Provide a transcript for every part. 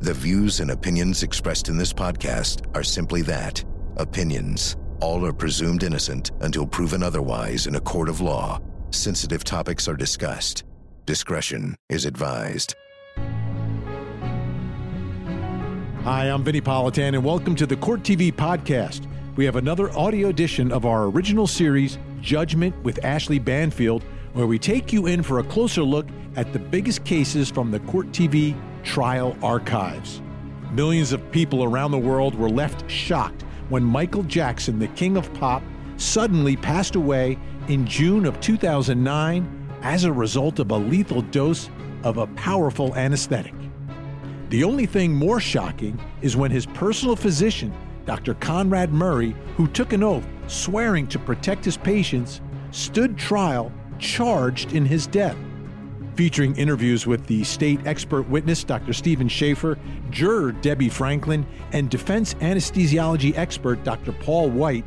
The views and opinions expressed in this podcast are simply that opinions. All are presumed innocent until proven otherwise in a court of law. Sensitive topics are discussed. Discretion is advised. Hi, I'm Vinnie Politan, and welcome to the Court TV podcast. We have another audio edition of our original series, Judgment with Ashleigh Banfield, where we take you in for a closer look at the biggest cases from the Court TV trial archives. Millions of people around the world were left shocked when Michael Jackson, the king of pop, suddenly passed away in June of 2009 as a result of a lethal dose of a powerful anesthetic. The only thing more shocking is when his personal physician, Dr. Conrad Murray, who took an oath swearing to protect his patients, stood trial charged in his death. Featuring interviews with the state expert witness, Dr. Steven Shafer, juror Debbie Franklin, and defense anesthesiology expert, Dr. Paul White,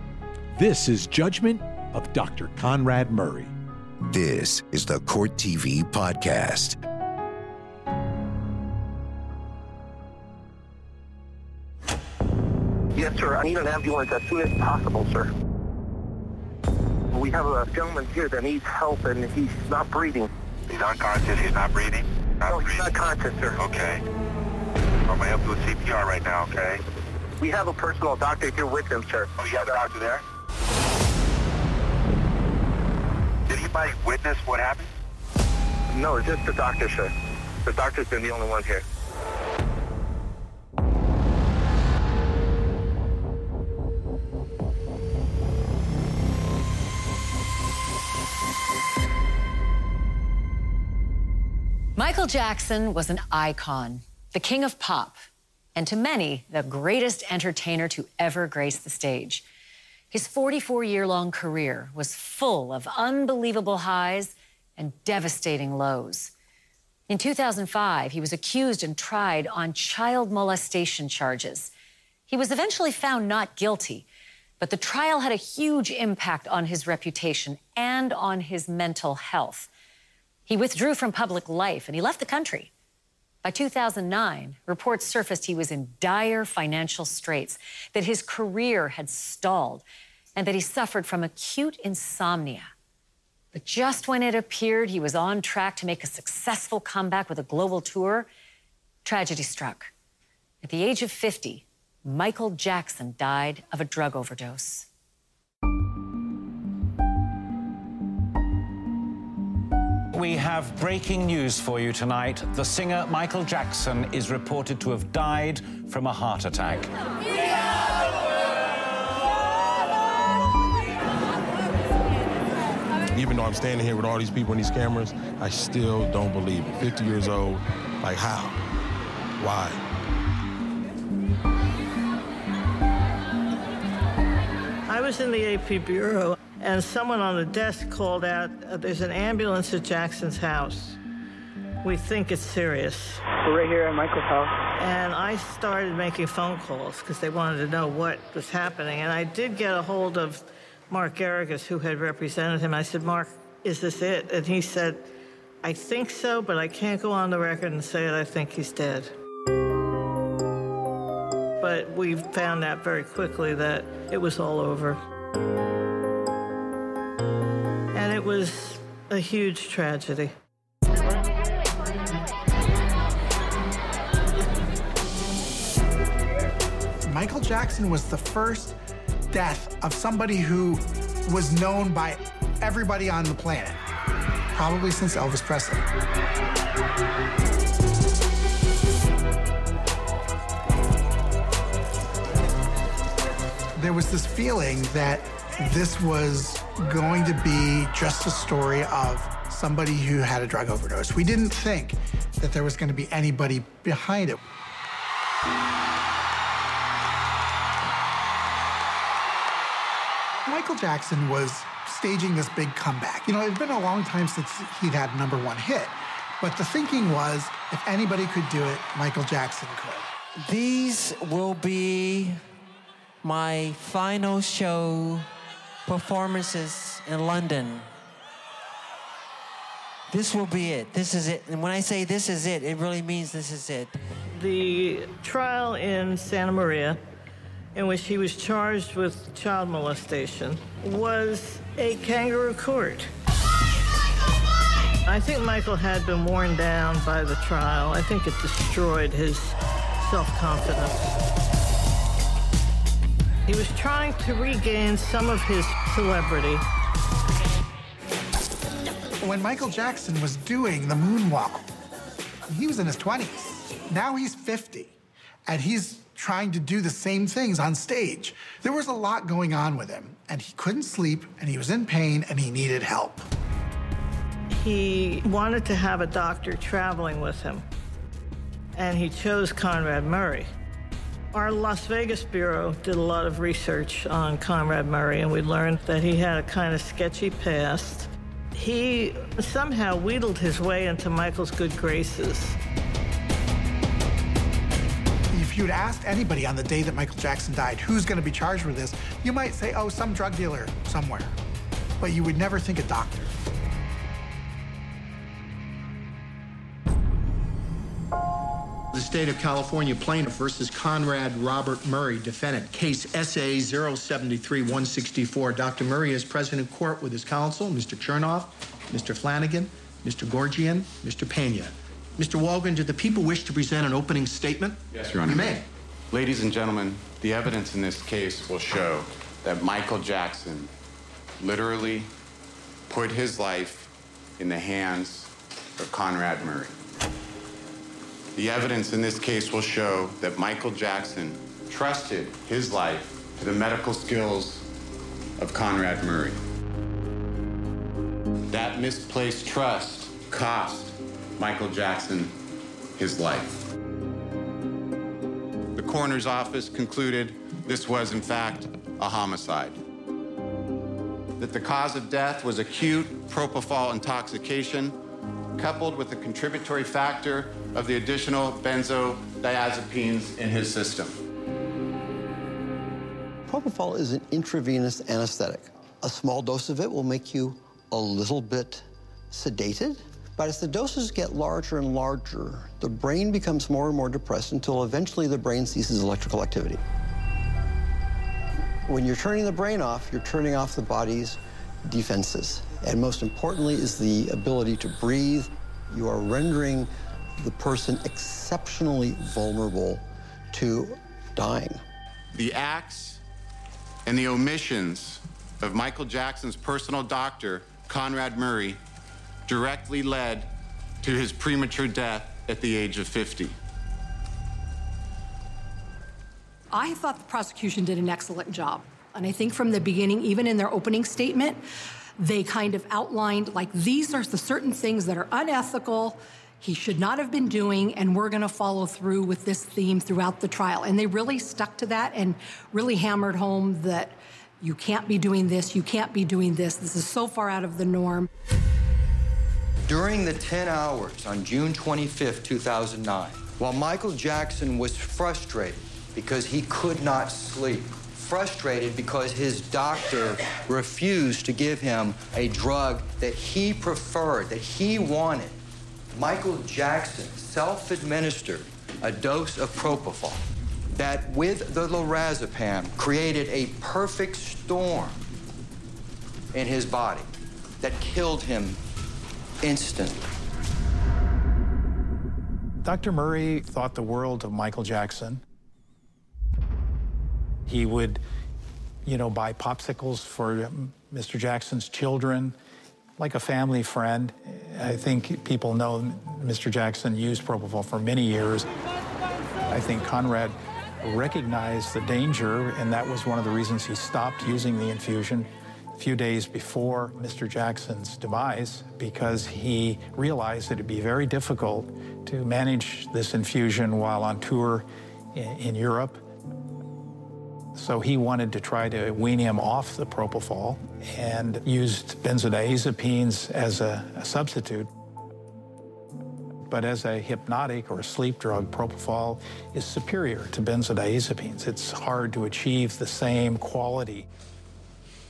this is Judgment of Dr. Conrad Murray. This is the Court TV podcast. Yes, sir. I need an ambulance as soon as possible, sir. We have a gentleman here that needs help, and he's not breathing. He's unconscious. He's not breathing. Not no, he's breathing. not conscious, sir. Okay. I'm gonna help you with CPR right now. Okay. We have a personal doctor here with him, sir. Oh, you have a doctor there? Did anybody witness what happened? No, it's just the doctor, sir. The doctor's been the only one here. Jackson was an icon, the king of pop, and to many, the greatest entertainer to ever grace the stage. His 44 year long career was full of unbelievable highs and devastating lows. In 2005, he was accused and tried on child molestation charges. He was eventually found not guilty, but the trial had a huge impact on his reputation and on his mental health. He withdrew from public life and he left the country. By 2009, reports surfaced he was in dire financial straits, that his career had stalled, and that he suffered from acute insomnia. But just when it appeared he was on track to make a successful comeback with a global tour, tragedy struck. At the age of 50, Michael Jackson died of a drug overdose. We have breaking news for you tonight. The singer Michael Jackson is reported to have died from a heart attack. Even though I'm standing here with all these people and these cameras, I still don't believe it. 50 years old, like how? Why? I was in the AP Bureau, and someone on the desk called out, uh, there's an ambulance at Jackson's house. We think it's serious. We're right here at Michael's house. And I started making phone calls because they wanted to know what was happening. And I did get a hold of Mark Geragos, who had represented him. I said, Mark, is this it? And he said, I think so, but I can't go on the record and say that I think he's dead. But we found out very quickly that it was all over. It was a huge tragedy. Michael Jackson was the first death of somebody who was known by everybody on the planet, probably since Elvis Presley. There was this feeling that this was going to be just a story of somebody who had a drug overdose. We didn't think that there was going to be anybody behind it. Michael Jackson was staging this big comeback. You know, it had been a long time since he'd had number one hit. But the thinking was if anybody could do it, Michael Jackson could. These will be my final show performances in London. This will be it. This is it. And when I say this is it, it really means this is it. The trial in Santa Maria, in which he was charged with child molestation, was a kangaroo court. I think Michael had been worn down by the trial. I think it destroyed his self confidence. He was trying to regain some of his celebrity. When Michael Jackson was doing the moonwalk, he was in his 20s. Now he's 50, and he's trying to do the same things on stage. There was a lot going on with him, and he couldn't sleep, and he was in pain, and he needed help. He wanted to have a doctor traveling with him, and he chose Conrad Murray. Our Las Vegas Bureau did a lot of research on Conrad Murray, and we learned that he had a kind of sketchy past. He somehow wheedled his way into Michael's good graces. If you'd asked anybody on the day that Michael Jackson died, who's going to be charged with this, you might say, oh, some drug dealer somewhere. But you would never think a doctor. The state of California plaintiff versus Conrad Robert Murray, defendant. Case SA 073-164. Dr. Murray is present in court with his counsel, Mr. Chernoff, Mr. Flanagan, Mr. Gourjian, Mr. Pena. Mr. Walgren, do the people wish to present an opening statement? Yes, Your Honor. You may. Ladies and gentlemen, the evidence in this case will show that Michael Jackson literally put his life in the hands of Conrad Murray. The evidence in this case will show that Michael Jackson trusted his life to the medical skills of Conrad Murray. That misplaced trust cost Michael Jackson his life. The coroner's office concluded this was, in fact, a homicide. That the cause of death was acute propofol intoxication coupled with the contributory factor of the additional benzodiazepines in his system. Propofol is an intravenous anesthetic. A small dose of it will make you a little bit sedated, but as the doses get larger and larger, the brain becomes more and more depressed until eventually the brain ceases electrical activity. When you're turning the brain off, you're turning off the body's defenses. And most importantly is the ability to breathe. You are rendering the person exceptionally vulnerable to dying. The acts and the omissions of Michael Jackson's personal doctor, Conrad Murray, directly led to his premature death at the age of 50. I thought the prosecution did an excellent job. And I think from the beginning, even in their opening statement, they kind of outlined like these are the certain things that are unethical he should not have been doing, and we're going to follow through with this theme throughout the trial. And they really stuck to that and really hammered home that you can't be doing this, you can't be doing this. This is so far out of the norm. During the 10 hours on June 25, 2009, while Michael Jackson was frustrated because he could not sleep, frustrated because his doctor refused to give him a drug that he preferred, that he wanted, Michael Jackson self-administered a dose of propofol that with the lorazepam created a perfect storm in his body that killed him instantly. Dr. Murray thought the world of Michael Jackson. He would, you know, buy popsicles for Mr. Jackson's children like a family friend. I think people know Mr. Jackson used propofol for many years. I think Conrad recognized the danger, and that was one of the reasons he stopped using the infusion a few days before Mr. Jackson's demise, because he realized that it'd be very difficult to manage this infusion while on tour in, in Europe. So he wanted to try to wean him off the propofol and used benzodiazepines as a, a substitute. But as a hypnotic or a sleep drug, propofol is superior to benzodiazepines. It's hard to achieve the same quality.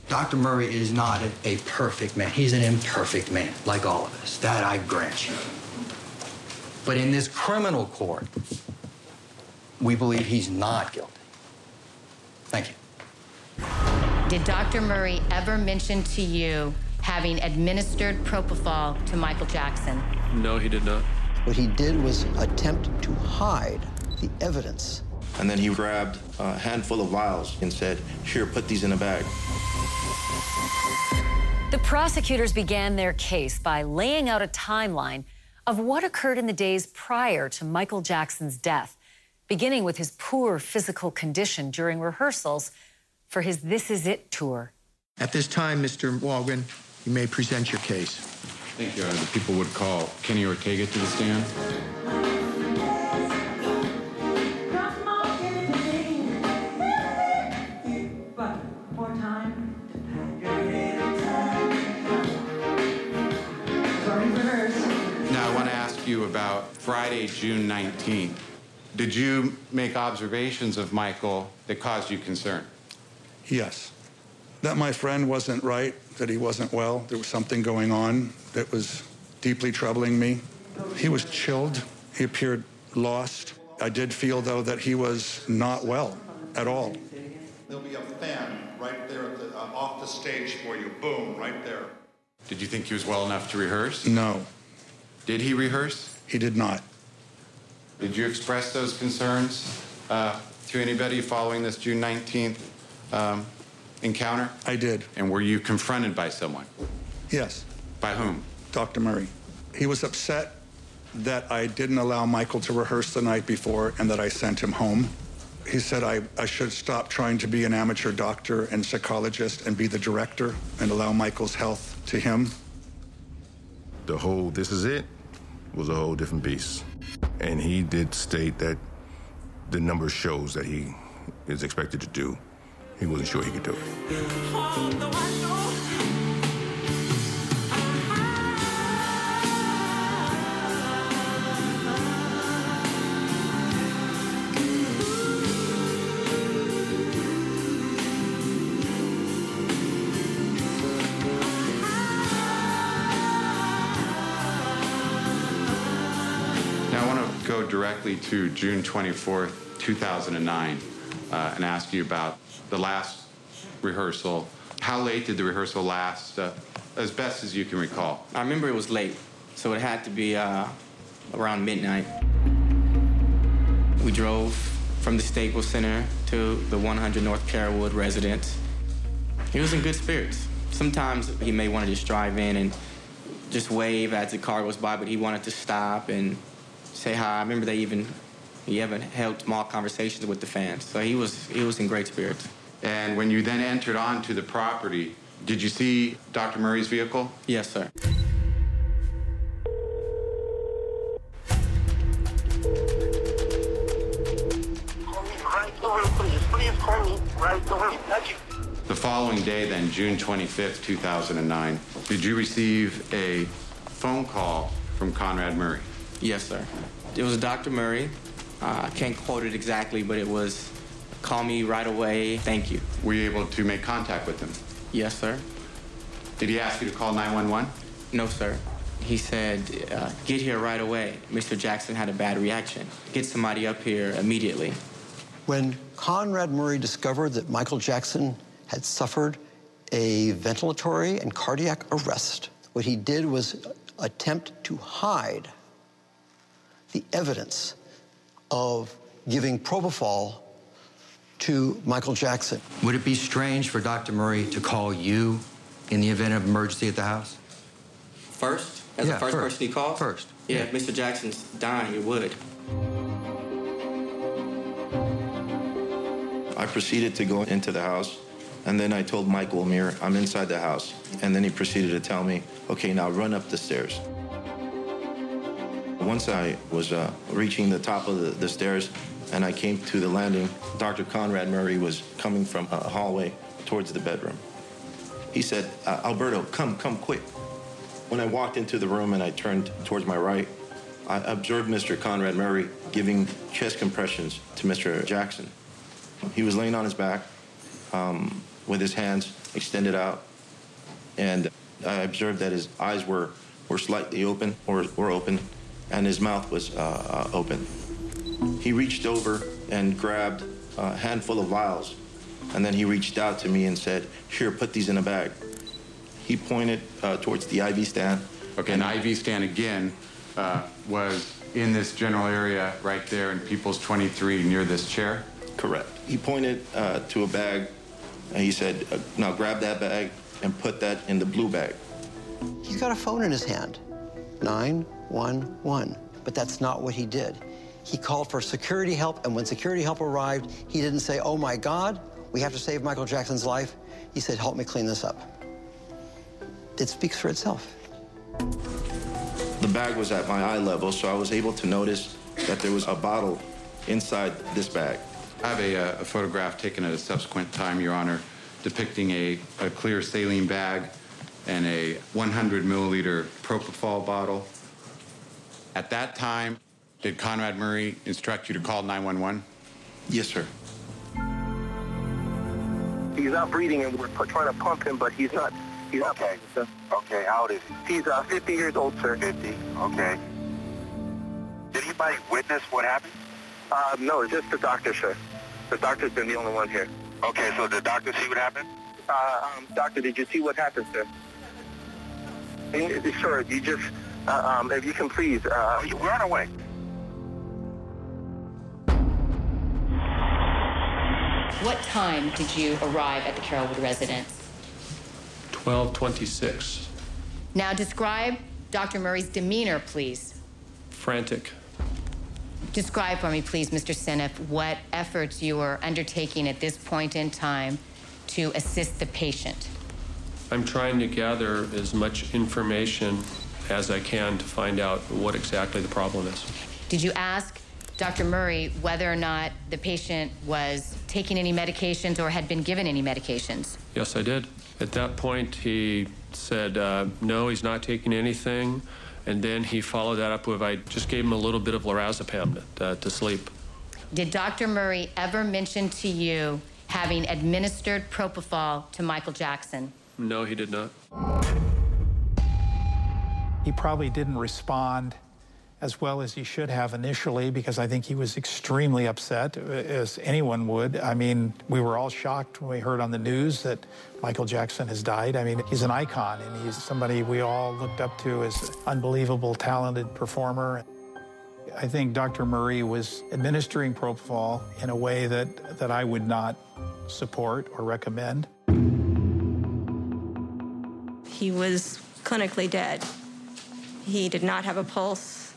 Dr. Murray is not a, a perfect man. He's an imperfect man, like all of us. That I grant you. But in this criminal court, we believe he's not guilty. Thank you. Did Dr. Murray ever mention to you having administered propofol to Michael Jackson? No, he did not. What he did was attempt to hide the evidence. And then he grabbed a handful of vials and said, Here, put these in a bag. The prosecutors began their case by laying out a timeline of what occurred in the days prior to Michael Jackson's death, beginning with his poor physical condition during rehearsals for his This Is It tour. At this time, Mr. Walgren, you may present your case. Thank you. Uh, the people would call Kenny Ortega to the stand. Now, I want to ask you about Friday, June 19th. Did you make observations of Michael that caused you concern? Yes. That my friend wasn't right, that he wasn't well. There was something going on that was deeply troubling me. He was chilled. He appeared lost. I did feel, though, that he was not well at all. There'll be a fan right there at the, uh, off the stage for you. Boom, right there. Did you think he was well enough to rehearse? No. Did he rehearse? He did not. Did you express those concerns uh, to anybody following this June 19th um, encounter? I did. And were you confronted by someone? Yes. By whom? Dr. Murray. He was upset that I didn't allow Michael to rehearse the night before and that I sent him home. He said I, I should stop trying to be an amateur doctor and psychologist and be the director and allow Michael's health to him. The whole This Is It was a whole different beast. And he did state that the number shows that he is expected to do, he wasn't sure he could do it. Directly to June 24th, 2009, uh, and ask you about the last rehearsal. How late did the rehearsal last, uh, as best as you can recall? I remember it was late, so it had to be uh, around midnight. We drove from the Staples Center to the 100 North Carolwood residence. He was in good spirits. Sometimes he may want to just drive in and just wave as the car goes by, but he wanted to stop and say hi. I remember they even he even held small conversations with the fans. So he was he was in great spirits. And when you then entered onto the property, did you see Dr. Murray's vehicle? Yes, sir. Right over, please. Please call me right over. Thank you. The following day, then, June 25th, 2009, did you receive a phone call from Conrad Murray? Yes, sir. It was Dr. Murray. Uh, I can't quote it exactly, but it was call me right away. Thank you. Were you able to make contact with him? Yes, sir. Did he ask you to call 911? No, sir. He said, uh, get here right away. Mr. Jackson had a bad reaction. Get somebody up here immediately. When Conrad Murray discovered that Michael Jackson had suffered a ventilatory and cardiac arrest, what he did was attempt to hide the evidence of giving propofol to Michael Jackson. Would it be strange for Dr. Murray to call you in the event of emergency at the house? First? As Yeah, the first, first. person he called? First. Yeah, if Mr. Jackson's dying, it would. I proceeded to go into the house, and then I told Michael Amir, I'm inside the house. And then he proceeded to tell me, okay, now run up the stairs. Once I was uh, reaching the top of the, the stairs and I came to the landing, Dr. Conrad Murray was coming from a hallway towards the bedroom. He said, uh, Alberto, come, come quick. When I walked into the room and I turned towards my right, I observed Mr. Conrad Murray giving chest compressions to Mr. Jackson. He was laying on his back. Um, with his hands extended out. And I observed that his eyes were, were slightly open or were open, and his mouth was uh, uh, open. He reached over and grabbed a handful of vials, and then he reached out to me and said, Here, put these in a bag. He pointed uh, towards the IV stand. Okay, an IV stand again uh, was in this general area right there in People's 23 near this chair? Correct. He pointed uh, to a bag and he said, uh, Now grab that bag and put that in the blue bag. He's got a phone in his hand 911. But that's not what he did. He called for security help, and when security help arrived, he didn't say, Oh my God, we have to save Michael Jackson's life. He said, Help me clean this up. It speaks for itself. The bag was at my eye level, so I was able to notice that there was a bottle inside this bag. I have a, uh, a photograph taken at a subsequent time, Your Honor, depicting a, a clear saline bag and a 100 milliliter propofol bottle. At that time, did Conrad Murray instruct you to call 911? Yes, sir. He's not breathing, and we're trying to pump him, but he's not. He's not. Okay. Okay, how old is he? He's uh, 50 years old, sir. 50. Okay. Did anybody witness what happened? Uh, no, just the doctor, sir. The doctor's been the only one here. Okay, so the doctor see what happened? Uh, um, doctor, did you see what happened, sir? Sir, you just, uh, um, if you can please. Uh, We're on our way. What time did you arrive at the Carolwood residence? 1226. Now describe Dr. Murray's demeanor, please. Frantic. Describe for me, please, Mr. Senneff, what efforts you are undertaking at this point in time to assist the patient. I'm trying to gather as much information as I can to find out what exactly the problem is. Did you ask Dr. Murray whether or not the patient was taking any medications or had been given any medications? Yes, I did. At that point, he said, uh, no, he's not taking anything. And then he followed that up with, I just gave him a little bit of lorazepam uh, to sleep. Did Dr. Murray ever mention to you having administered propofol to Michael Jackson? No, he did not. He probably didn't respond as well as he should have initially because I think he was extremely upset, uh, as anyone would. I mean, we were all shocked when we heard on the news that Michael Jackson has died. I mean, he's an icon and he's somebody we all looked up to as an unbelievable, talented performer. I think Dr. Murray was administering propofol in a way that, that I would not support or recommend. He was clinically dead. He did not have a pulse.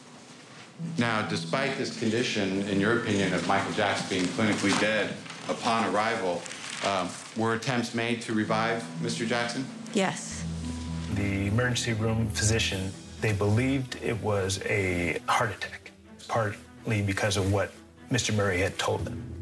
Now, despite this condition, in your opinion, of Michael Jackson being clinically dead upon arrival, um, were attempts made to revive Mr. Jackson? Yes. The emergency room physician, they believed it was a heart attack, partly because of what Mr. Murray had told them.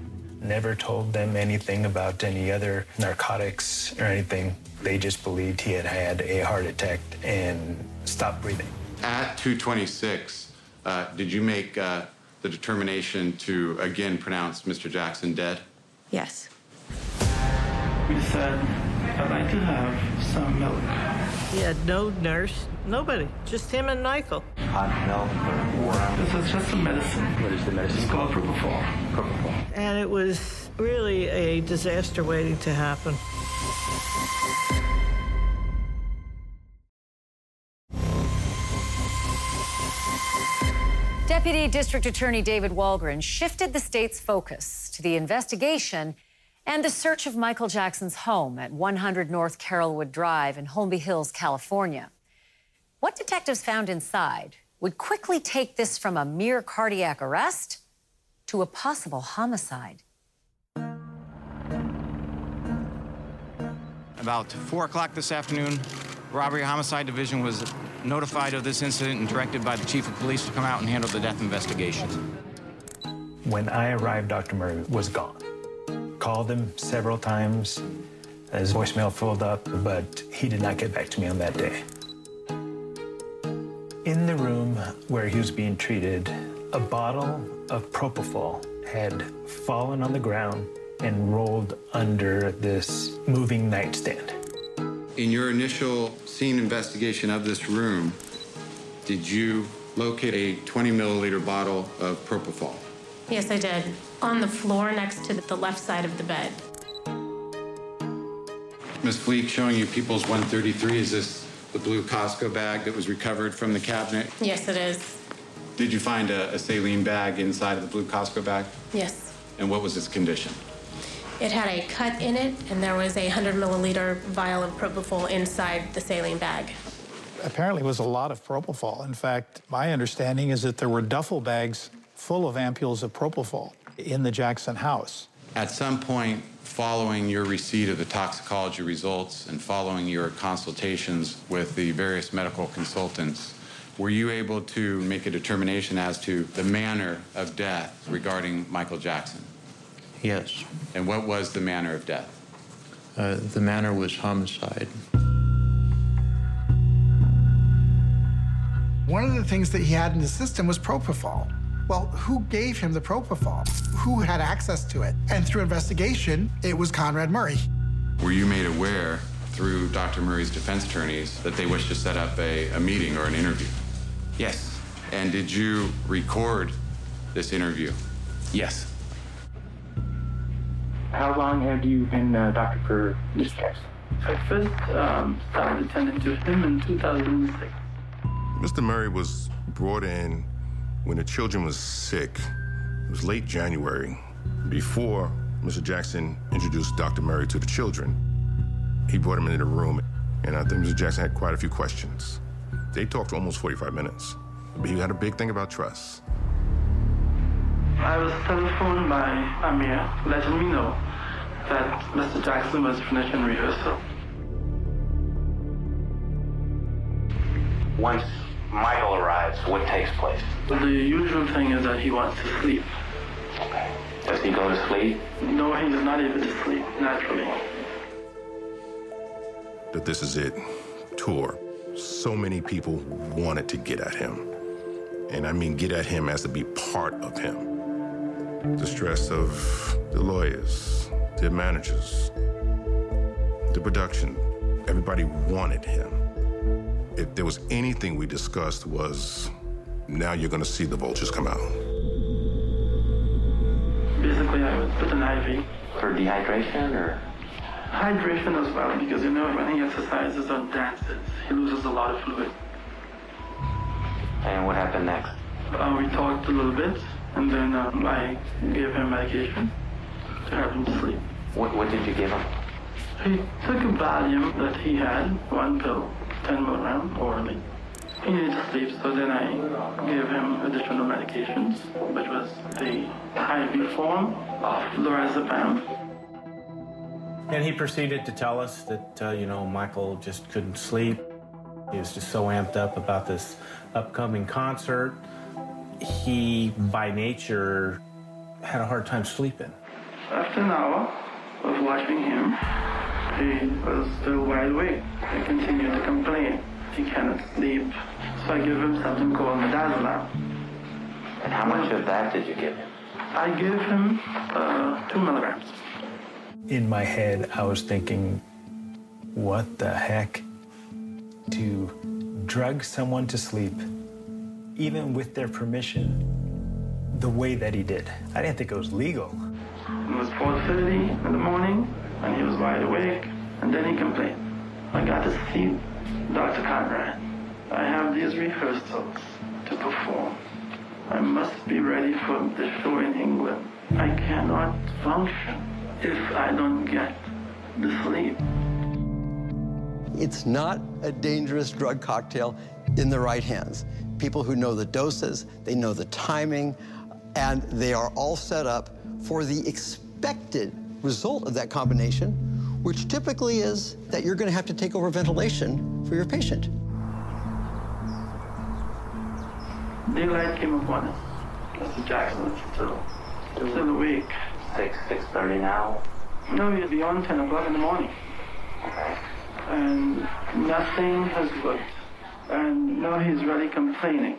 Never told them anything about any other narcotics or anything. They just believed he had had a heart attack and stopped breathing. At 226, uh, did you make uh, the determination to again pronounce Mr. Jackson dead? Yes. We said, I'd like to have some milk. He had no nurse, nobody, just him and Michael. Hot milk or warm? This is just a medicine. What is the medicine? It's called propofol. Propofol. And it was really a disaster waiting to happen. Deputy District Attorney David Walgren shifted the state's focus to the investigation and the search of Michael Jackson's home at 100 North Carolwood Drive in Holmby Hills, California. What detectives found inside would quickly take this from a mere cardiac arrest to a possible homicide. About 4 o'clock this afternoon, Robbery Homicide Division was notified of this incident and directed by the Chief of Police to come out and handle the death investigation. When I arrived, Dr. Murray was gone. Called him several times. His voicemail filled up, but he did not get back to me on that day. In the room where he was being treated, a bottle of propofol had fallen on the ground and rolled under this moving nightstand. In your initial scene investigation of this room, did you locate a 20 milliliter bottle of propofol? Yes, I did. On the floor next to the left side of the bed. Ms. Fleak, showing you People's 133, is this the blue Costco bag that was recovered from the cabinet? Yes, it is. Did you find a, a saline bag inside of the blue Costco bag? Yes. And what was its condition? It had a cut in it, and there was a 100 milliliter vial of propofol inside the saline bag. Apparently, it was a lot of propofol. In fact, my understanding is that there were duffel bags full of ampules of propofol in the Jackson house. At some point, following your receipt of the toxicology results and following your consultations with the various medical consultants, were you able to make a determination as to the manner of death regarding Michael Jackson? Yes. And what was the manner of death? Uh, the manner was homicide. One of the things that he had in his system was propofol. Well, who gave him the propofol? Who had access to it? And through investigation, it was Conrad Murray. Were you made aware through Dr. Murray's defense attorneys that they wished to set up a, a meeting or an interview? Yes. And did you record this interview? Yes. How long had you been a doctor for Mr. Jackson? I first um, started attending to him in 2006. Mr. Murray was brought in when the children was sick. It was late January, before Mr. Jackson introduced Dr. Murray to the children. He brought him into the room, and I think Mr. Jackson had quite a few questions. They talked for almost 45 minutes. But he had a big thing about trust. I was telephoned by Amir letting me know that Mr. Jackson was finishing rehearsal. Once Michael arrives, what takes place? The usual thing is that he wants to sleep. Does he go to sleep? No, he is not able to sleep naturally. That this is it tour. So many people wanted to get at him. And I mean, get at him as to be part of him. The stress of the lawyers, the managers, the production. Everybody wanted him. If there was anything we discussed was now you're going to see the vultures come out. Basically, I was put an IV. For dehydration or? Hydration as well, because you know, when he exercises or dances, he loses a lot of fluid. And what happened next? Uh, we talked a little bit, and then um, I gave him medication to help him sleep. What, what did you give him? He took a Valium that he had, one pill, 10 milligrams orally. He needed to sleep, so then I gave him additional medications, which was the IV form of lorazepam. And he proceeded to tell us that, uh, you know, Michael just couldn't sleep. He was just so amped up about this upcoming concert. He, by nature, had a hard time sleeping. After an hour of watching him, he was still wide awake. He continued to complain. He cannot sleep. So I gave him something called midazolam. And how much of that did you give him? I gave him uh, two milligrams. In my head, I was thinking, what the heck? To drug someone to sleep, even with their permission, the way that he did. I didn't think it was legal. It was 4.30 in the morning, and he was wide awake, and then he complained. I got to see Dr. Conrad. I have these rehearsals to perform. I must be ready for the show in England. I cannot function if I don't get the sleep. It's not a dangerous drug cocktail in the right hands. People who know the doses, they know the timing, and they are all set up for the expected result of that combination, which typically is that you're going to have to take over ventilation for your patient. Daylight came upon us. Mr. Jackson is still, still awake. 6, 6.30 now? No, he's beyond 10 o'clock in the morning. Okay. And nothing has worked. And now he's really complaining.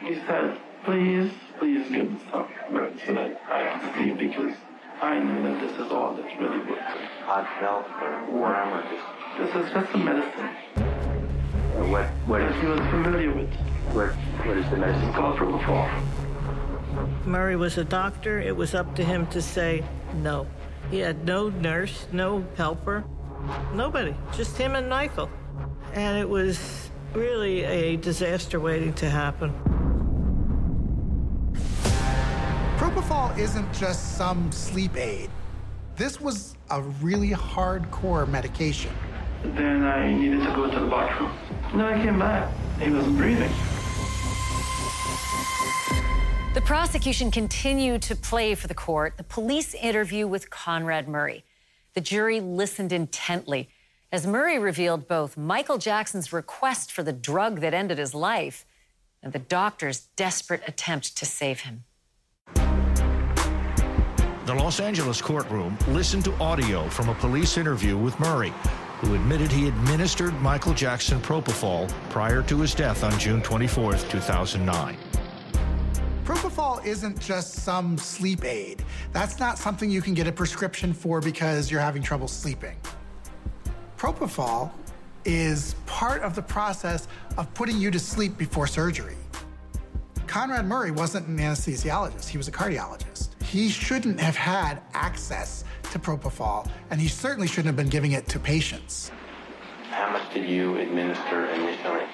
He said, please, please give me some rest so that I can sleep because I knew that this is all that's really working. Hot milk or warm or just This is just a medicine what? What that is he was familiar with. what? What is the medicine called called propofol. Murray was a doctor. It was up to him to say no. He had no nurse, no helper, nobody, just him and Michael. And it was really a disaster waiting to happen. Propofol isn't just some sleep aid. This was a really hardcore medication. Then I needed to go to the bathroom. When I came back, he wasn't breathing. The prosecution continued to play for the court the police interview with Conrad Murray. The jury listened intently as Murray revealed both Michael Jackson's request for the drug that ended his life and the doctor's desperate attempt to save him. The Los Angeles courtroom listened to audio from a police interview with Murray, who admitted he administered Michael Jackson propofol prior to his death on June 24, 2009. Propofol isn't just some sleep aid. That's not something you can get a prescription for because you're having trouble sleeping. Propofol is part of the process of putting you to sleep before surgery. Conrad Murray wasn't an anesthesiologist, he was a cardiologist. He shouldn't have had access to propofol, and he certainly shouldn't have been giving it to patients. How much did you administer initially?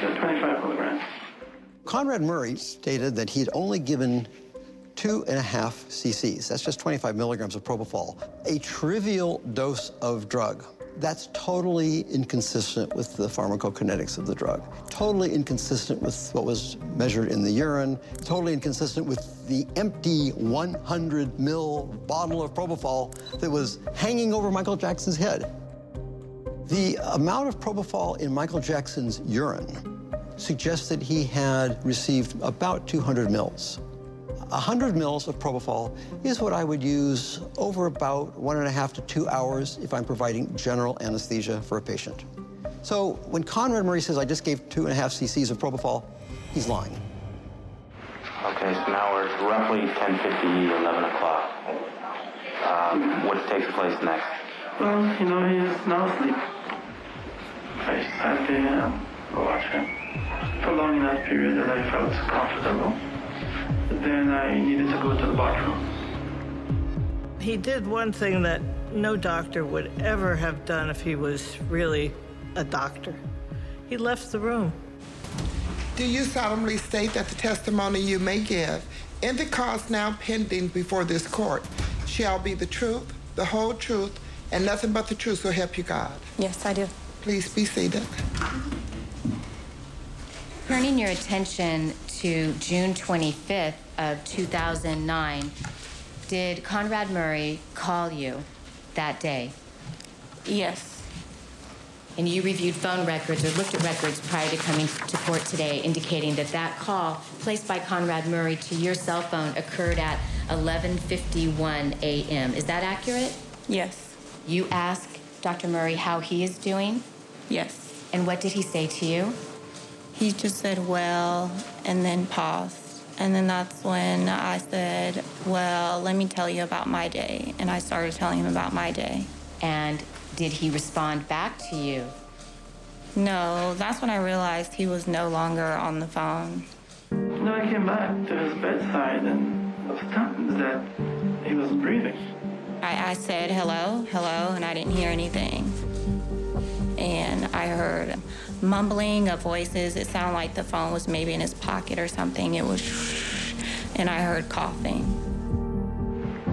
The 25 milligrams. Conrad Murray stated that he had only given two and a half cc's. That's just 25 milligrams of propofol, a trivial dose of drug. That's totally inconsistent with the pharmacokinetics of the drug, totally inconsistent with what was measured in the urine, totally inconsistent with the empty 100 mil bottle of propofol that was hanging over Michael Jackson's head. The amount of propofol in Michael Jackson's urine suggests that he had received about 200 mils. 100 mils of propofol is what I would use over about one and a half to two hours if I'm providing general anesthesia for a patient. So when Conrad Murray says I just gave two and a half cc's of propofol, he's lying. Okay, so now we're roughly 10:50, 11 o'clock. Um, what takes place next? Well, you know, he's now asleep. I sat there and watched him for long enough period that I felt comfortable. Then I needed to go to the bathroom. He did one thing that no doctor would ever have done if he was really a doctor. He left the room. Do you solemnly state that the testimony you may give in the cause now pending before this court shall be the truth, the whole truth, and nothing but the truth so help you God? Yes, I do. Please be seated. Turning your attention to June 25th of 2009, did Conrad Murray call you that day? Yes. And you reviewed phone records or looked at records prior to coming to court today indicating that that call placed by Conrad Murray to your cell phone occurred at 11:51 a.m. Is that accurate? Yes. You asked Dr. Murray how he is doing? Yes. And what did he say to you? He just said, well, and then paused. And then that's when I said, well, let me tell you about my day. And I started telling him about my day. And did he respond back to you? No, that's when I realized he was no longer on the phone. Then I came back to his bedside and I was stunned that he wasn't breathing. I, I said, hello, hello, and I didn't hear anything. And I heard mumbling of voices. It sounded like the phone was maybe in his pocket or something. It was shh, and I heard coughing.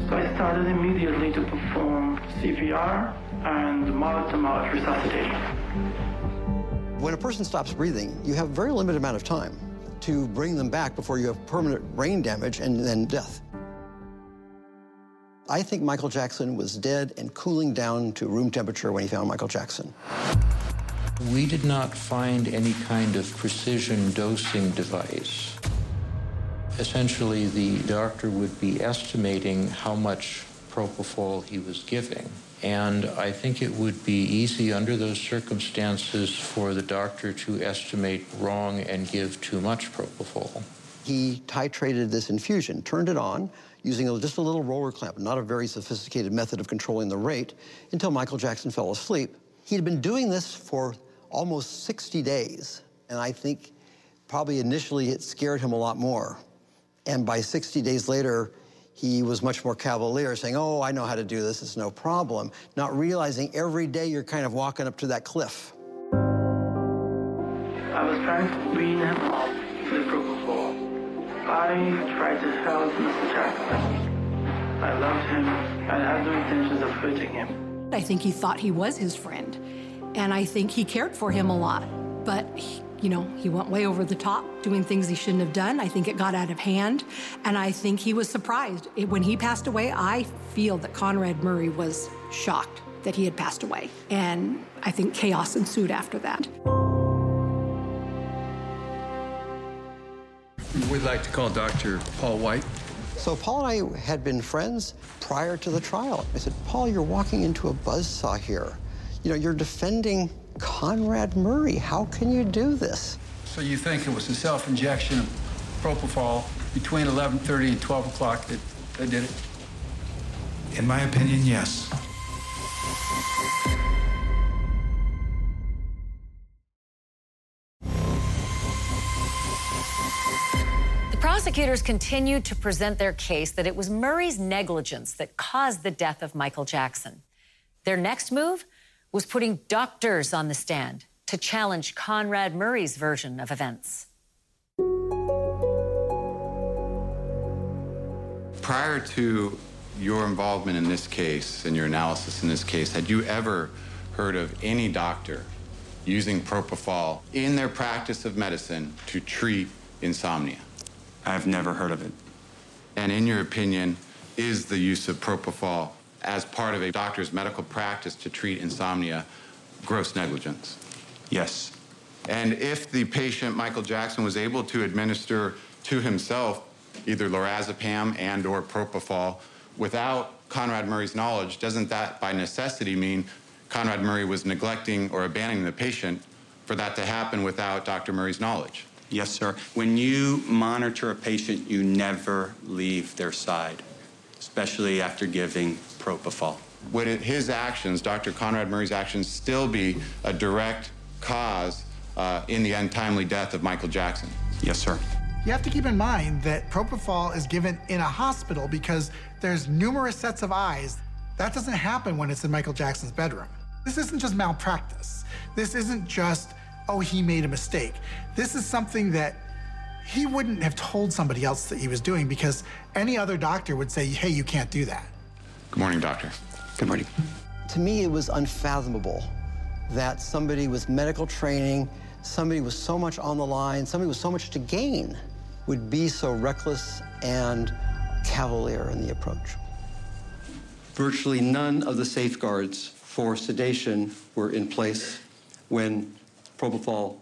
So I started immediately to perform CPR and mouth-to-mouth resuscitation. When a person stops breathing, you have a very limited amount of time to bring them back before you have permanent brain damage and then death. I think Michael Jackson was dead and cooling down to room temperature when he found Michael Jackson. We did not find any kind of precision dosing device. Essentially, the doctor would be estimating how much propofol he was giving. And I think it would be easy under those circumstances for the doctor to estimate wrong and give too much propofol. He titrated this infusion, turned it on, using just a little roller clamp, not a very sophisticated method of controlling the rate, until Michael Jackson fell asleep. He'd been doing this for almost 60 days, and I think probably initially it scared him a lot more. And by 60 days later, he was much more cavalier, saying, Oh, I know how to do this, it's no problem, not realizing every day you're kind of walking up to that cliff. I was trying to wean him off the propofol. I tried to help Mr. Jackson. I loved him. I had no intentions of hurting him. I think he thought he was his friend, and I think he cared for him a lot. But, he, you know, he went way over the top, doing things he shouldn't have done. I think it got out of hand, and I think he was surprised. It, when he passed away, I feel that Conrad Murray was shocked that he had passed away. And I think chaos ensued after that. We'd like to call Dr. Paul White. So Paul and I had been friends prior to the trial. I said, Paul, you're walking into a buzzsaw here. You know, you're defending Conrad Murray. How can you do this? So you think it was a self-injection of propofol between 11:30 and 12 o'clock that, that did it? In my opinion, yes. The prosecutors continued to present their case that it was Murray's negligence that caused the death of Michael Jackson. Their next move was putting doctors on the stand to challenge Conrad Murray's version of events. Prior to your involvement in this case and your analysis in this case, had you ever heard of any doctor using propofol in their practice of medicine to treat insomnia? I've never heard of it. And in your opinion, is the use of propofol as part of a doctor's medical practice to treat insomnia gross negligence? Yes. And if the patient, Michael Jackson, was able to administer to himself either lorazepam and or propofol without Conrad Murray's knowledge, doesn't that by necessity mean Conrad Murray was neglecting or abandoning the patient for that to happen without Dr. Murray's knowledge? Yes, sir. When you monitor a patient, you never leave their side, especially after giving propofol. Would it, his actions, Dr. Conrad Murray's actions, still be a direct cause uh, in the untimely death of Michael Jackson? Yes, sir. You have to keep in mind that propofol is given in a hospital because there's numerous sets of eyes. That doesn't happen when it's in Michael Jackson's bedroom. This isn't just malpractice. This isn't just, oh, he made a mistake. This is something that he wouldn't have told somebody else that he was doing because any other doctor would say, hey, you can't do that. Good morning, doctor. Good morning. To me, it was unfathomable that somebody with medical training, somebody with so much on the line, somebody with so much to gain, would be so reckless and cavalier in the approach. Virtually none of the safeguards for sedation were in place when propofol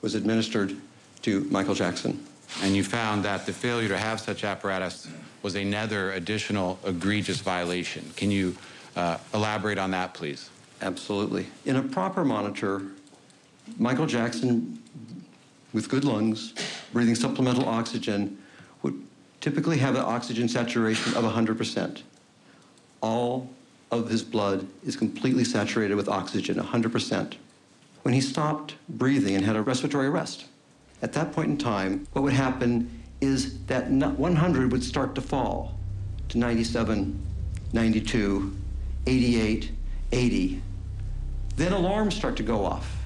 was administered to Michael Jackson. And you found that the failure to have such apparatus was another additional egregious violation. Can you uh, elaborate on that, please? Absolutely. In a proper monitor, Michael Jackson, with good lungs, breathing supplemental oxygen, would typically have an oxygen saturation of 100%. All of his blood is completely saturated with oxygen, 100%. When he stopped breathing and had a respiratory arrest, at that point in time, what would happen is that 100 would start to fall to 97, 92, 88, 80. Then alarms start to go off.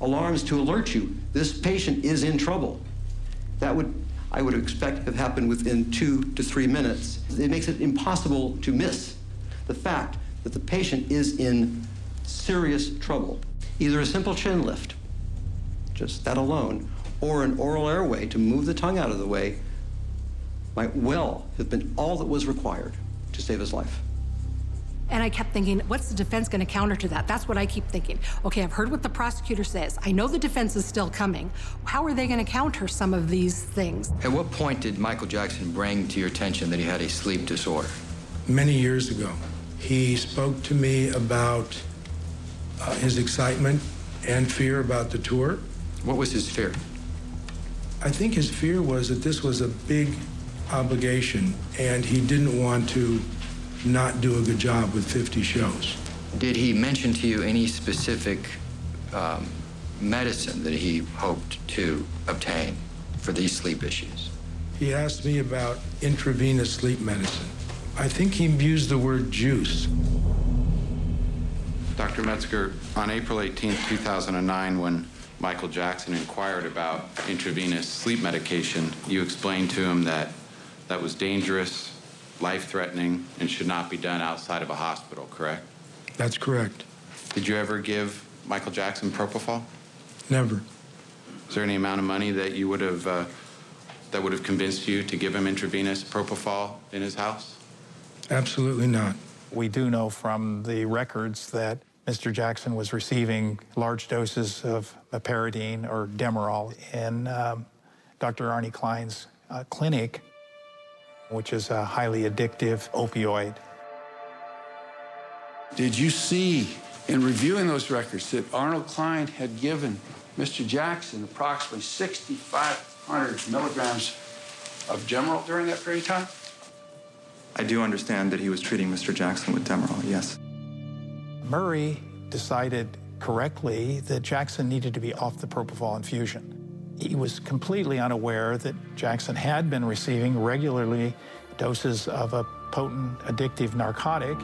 Alarms to alert you this patient is in trouble. That would, I would expect, have happened within two to three minutes. It makes it impossible to miss the fact that the patient is in serious trouble. Either a simple chin lift, just that alone, or an oral airway to move the tongue out of the way might well have been all that was required to save his life. And I kept thinking, what's the defense going to counter to that? That's what I keep thinking. Okay, I've heard what the prosecutor says. I know the defense is still coming. How are they going to counter some of these things? At what point did Michael Jackson bring to your attention that he had a sleep disorder? Many years ago, he spoke to me about uh, his excitement and fear about the tour. What was his fear? I think his fear was that this was a big obligation, and he didn't want to not do a good job with 50 shows. Did he mention to you any specific um, medicine that he hoped to obtain for these sleep issues? He asked me about intravenous sleep medicine. I think he used the word juice. Dr. Metzger, on April 18, 2009, when Michael Jackson inquired about intravenous sleep medication, you explained to him that that was dangerous, life threatening, and should not be done outside of a hospital, correct? That's correct. Did you ever give Michael Jackson propofol? Never. Is there any amount of money that you would have uh, that would have convinced you to give him intravenous propofol in his house? Absolutely not. We do know from the records that Mr. Jackson was receiving large doses of meperidine or Demerol in um, Dr. Arnie Klein's uh, clinic, which is a highly addictive opioid. Did you see in reviewing those records that Arnold Klein had given Mr. Jackson approximately 6,500 milligrams of Demerol during that period of time? I do understand that he was treating Mr. Jackson with Demerol, yes. Murray decided correctly that Jackson needed to be off the propofol infusion. He was completely unaware that Jackson had been receiving regularly doses of a potent addictive narcotic.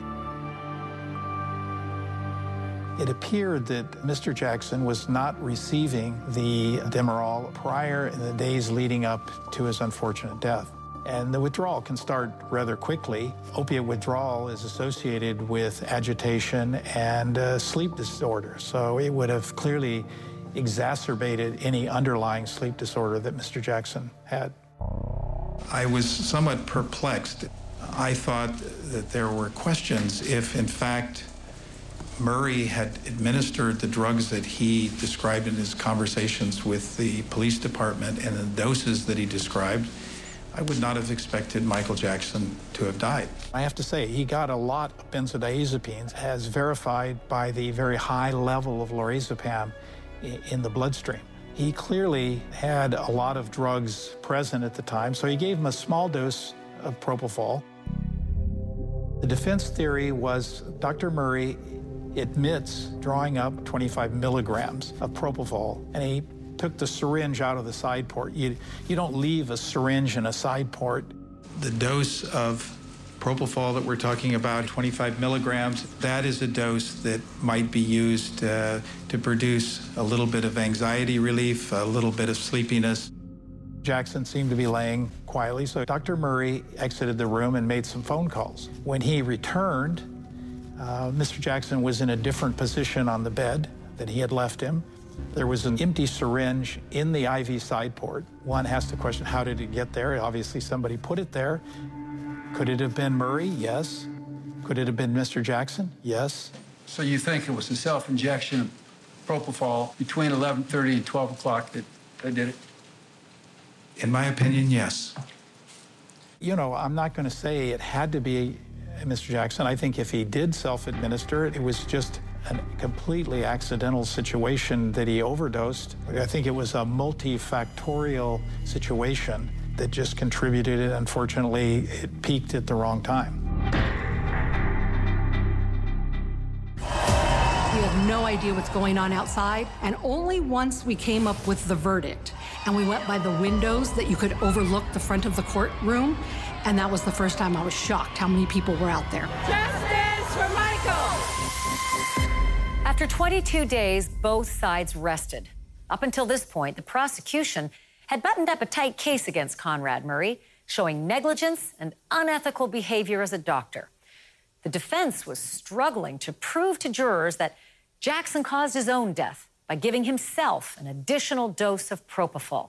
It appeared that Mr. Jackson was not receiving the Demerol prior in the days leading up to his unfortunate death. And the withdrawal can start rather quickly. Opiate withdrawal is associated with agitation and uh, sleep disorder. So it would have clearly exacerbated any underlying sleep disorder that Mr. Jackson had. I was somewhat perplexed. I thought that there were questions if, in fact, Murray had administered the drugs that he described in his conversations with the police department and the doses that he described. I would not have expected Michael Jackson to have died. I have to say, he got a lot of benzodiazepines, as verified by the very high level of lorazepam in the bloodstream. He clearly had a lot of drugs present at the time, so he gave him a small dose of propofol. The defense theory was Dr. Murray admits drawing up 25 milligrams of propofol, and he took the syringe out of the side port. You, you don't leave a syringe in a side port. The dose of propofol that we're talking about, 25 milligrams, that is a dose that might be used uh, to produce a little bit of anxiety relief, a little bit of sleepiness. Jackson seemed to be laying quietly, so Dr. Murray exited the room and made some phone calls. When he returned, uh, Mr. Jackson was in a different position on the bed than he had left him. There was an empty syringe in the IV side port. One has to question, how did it get there? Obviously, somebody put it there. Could it have been Murray? Yes. Could it have been Mr. Jackson? Yes. So you think it was a self-injection of propofol between 11:30 and 12 o'clock that they did it? In my opinion, yes. You know, I'm not going to say it had to be uh, Mr. Jackson. I think if he did self-administer it, it was just a completely accidental situation that he overdosed. I think it was a multifactorial situation that just contributed it. Unfortunately, it peaked at the wrong time. We have no idea what's going on outside, and only once we came up with the verdict and we went by the windows that you could overlook the front of the courtroom, and that was the first time I was shocked how many people were out there. Justice for Michael! After 22 days, both sides rested. Up until this point, the prosecution had buttoned up a tight case against Conrad Murray, showing negligence and unethical behavior as a doctor. The defense was struggling to prove to jurors that Jackson caused his own death by giving himself an additional dose of propofol.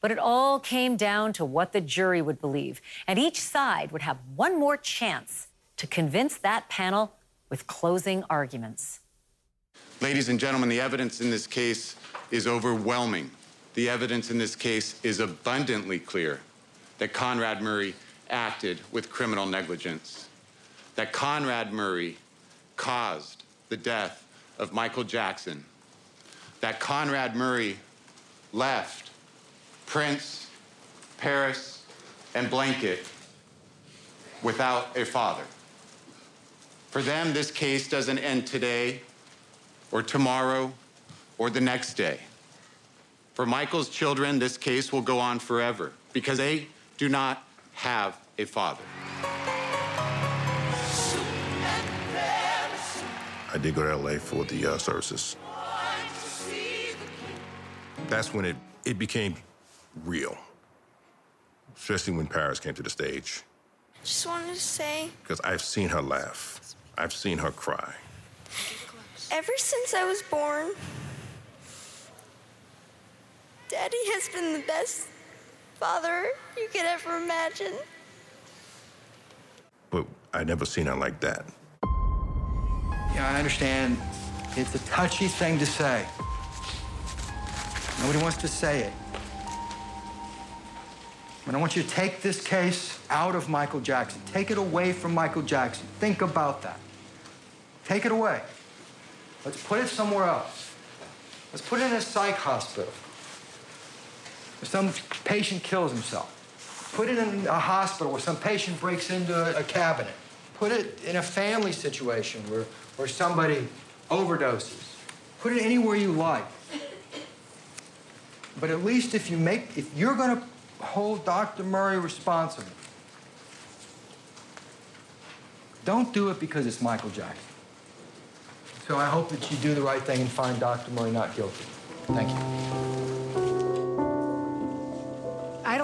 But it all came down to what the jury would believe, and each side would have one more chance to convince that panel with closing arguments. Ladies and gentlemen, the evidence in this case is overwhelming. The evidence in this case is abundantly clear that Conrad Murray acted with criminal negligence, that Conrad Murray caused the death of Michael Jackson, that Conrad Murray left Prince, Paris, and blanket without a father. For them, this case doesn't end today or tomorrow or the next day. For Michael's children, this case will go on forever because they do not have a father. I did go to LA for the uh, services. That's when it, it became real, especially when Paris came to the stage. Just wanted to say, Because I've seen her laugh, I've seen her cry. ever since I was born, Daddy has been the best father you could ever imagine. But I never seen her like that. Yeah, I understand. It's a touchy thing to say. Nobody wants to say it. But I want you to take this case out of Michael Jackson. Take it away from Michael Jackson. Think about that. Take it away. Let's put it somewhere else. Let's put it in a psych hospital. Where some patient kills himself. Put it in a hospital where some patient breaks into a, a cabinet. Put it in a family situation where, where somebody overdoses. Put it anywhere you like. But at least if you make, if you're going to hold Dr. Murray responsible, don't do it because it's Michael Jackson. So I hope that you do the right thing and find Dr. Murray not guilty. Thank you.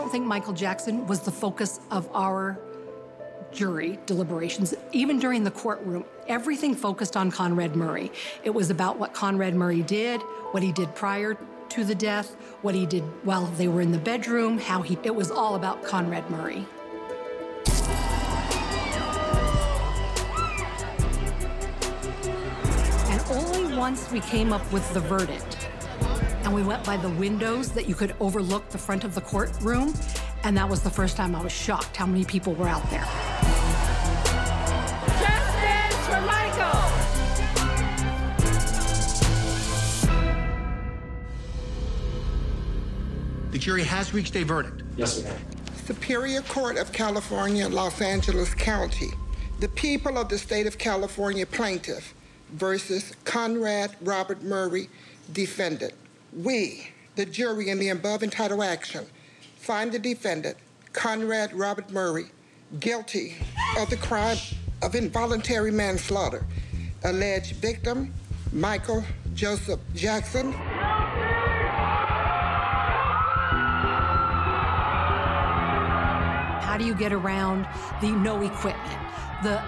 Don't think Michael Jackson was the focus of our jury deliberations. Even during the courtroom, everything focused on Conrad Murray. It was about what Conrad Murray did, what he did prior to the death, what he did while they were in the bedroom, how he. It was all about Conrad Murray. And only once we came up with the verdict and we went by the windows that you could overlook the front of the courtroom. And that was the first time I was shocked how many people were out there. Justice for Michael! The jury has reached a verdict. Yes, sir. Superior Court of California, Los Angeles County. The people of the state of California plaintiff versus Conrad Robert Murray, defendant. We, the jury in the above entitled action, find the defendant, Conrad Robert Murray, guilty of the crime of involuntary manslaughter. Alleged victim, Michael Joseph Jackson. How do you get around the no equipment, the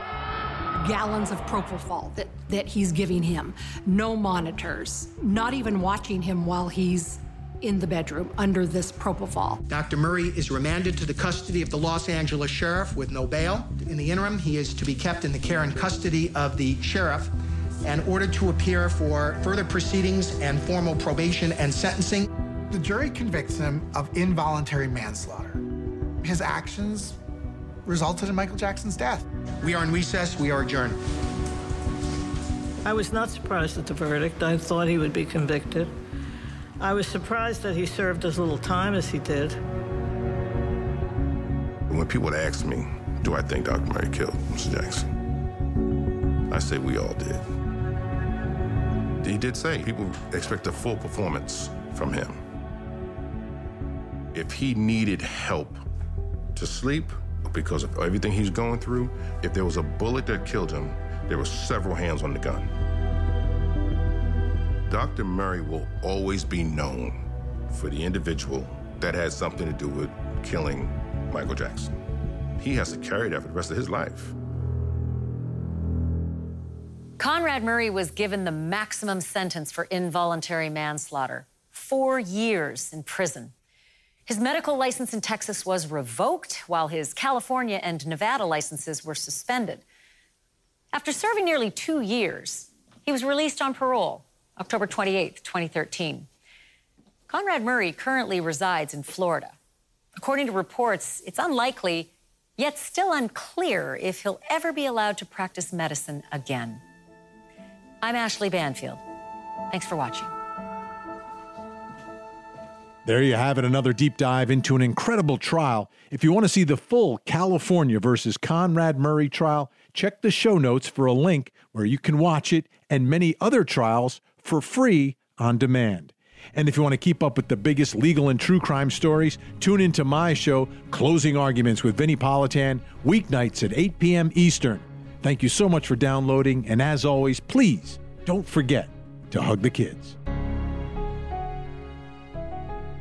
gallons of propofol that, that he's giving him, no monitors, not even watching him while he's in the bedroom under this propofol? Dr. Murray is remanded to the custody of the Los Angeles sheriff with no bail. In the interim, he is to be kept in the care and custody of the sheriff and ordered to appear for further proceedings and formal probation and sentencing. The jury convicts him of involuntary manslaughter. His actions resulted in Michael Jackson's death. We are in recess. We are adjourned. I was not surprised at the verdict. I thought he would be convicted. I was surprised that he served as little time as he did. When people would ask me, do I think Dr. Murray killed Mr. Jackson? I say we all did. He did say people expect a full performance from him. If he needed help to sleep because of everything he's going through, if there was a bullet that killed him, there were several hands on the gun. Dr. Murray will always be known for the individual that had something to do with killing Michael Jackson. He has to carry that for the rest of his life. Conrad Murray was given the maximum sentence for involuntary manslaughter four years in prison. His medical license in Texas was revoked, while his California and Nevada licenses were suspended. After serving nearly two years, he was released on parole October 28, 2013. Conrad Murray currently resides in Florida. According to reports, it's unlikely, yet still unclear, if he'll ever be allowed to practice medicine again. I'm Ashleigh Banfield. Thanks for watching. There you have it, another deep dive into an incredible trial. If you want to see the full California versus Conrad Murray trial, check the show notes for a link where you can watch it and many other trials for free on demand. And if you want to keep up with the biggest legal and true crime stories, tune into my show, Closing Arguments with Vinnie Politan, weeknights at 8 p.m. Eastern. Thank you so much for downloading, and as always, please don't forget to hug the kids.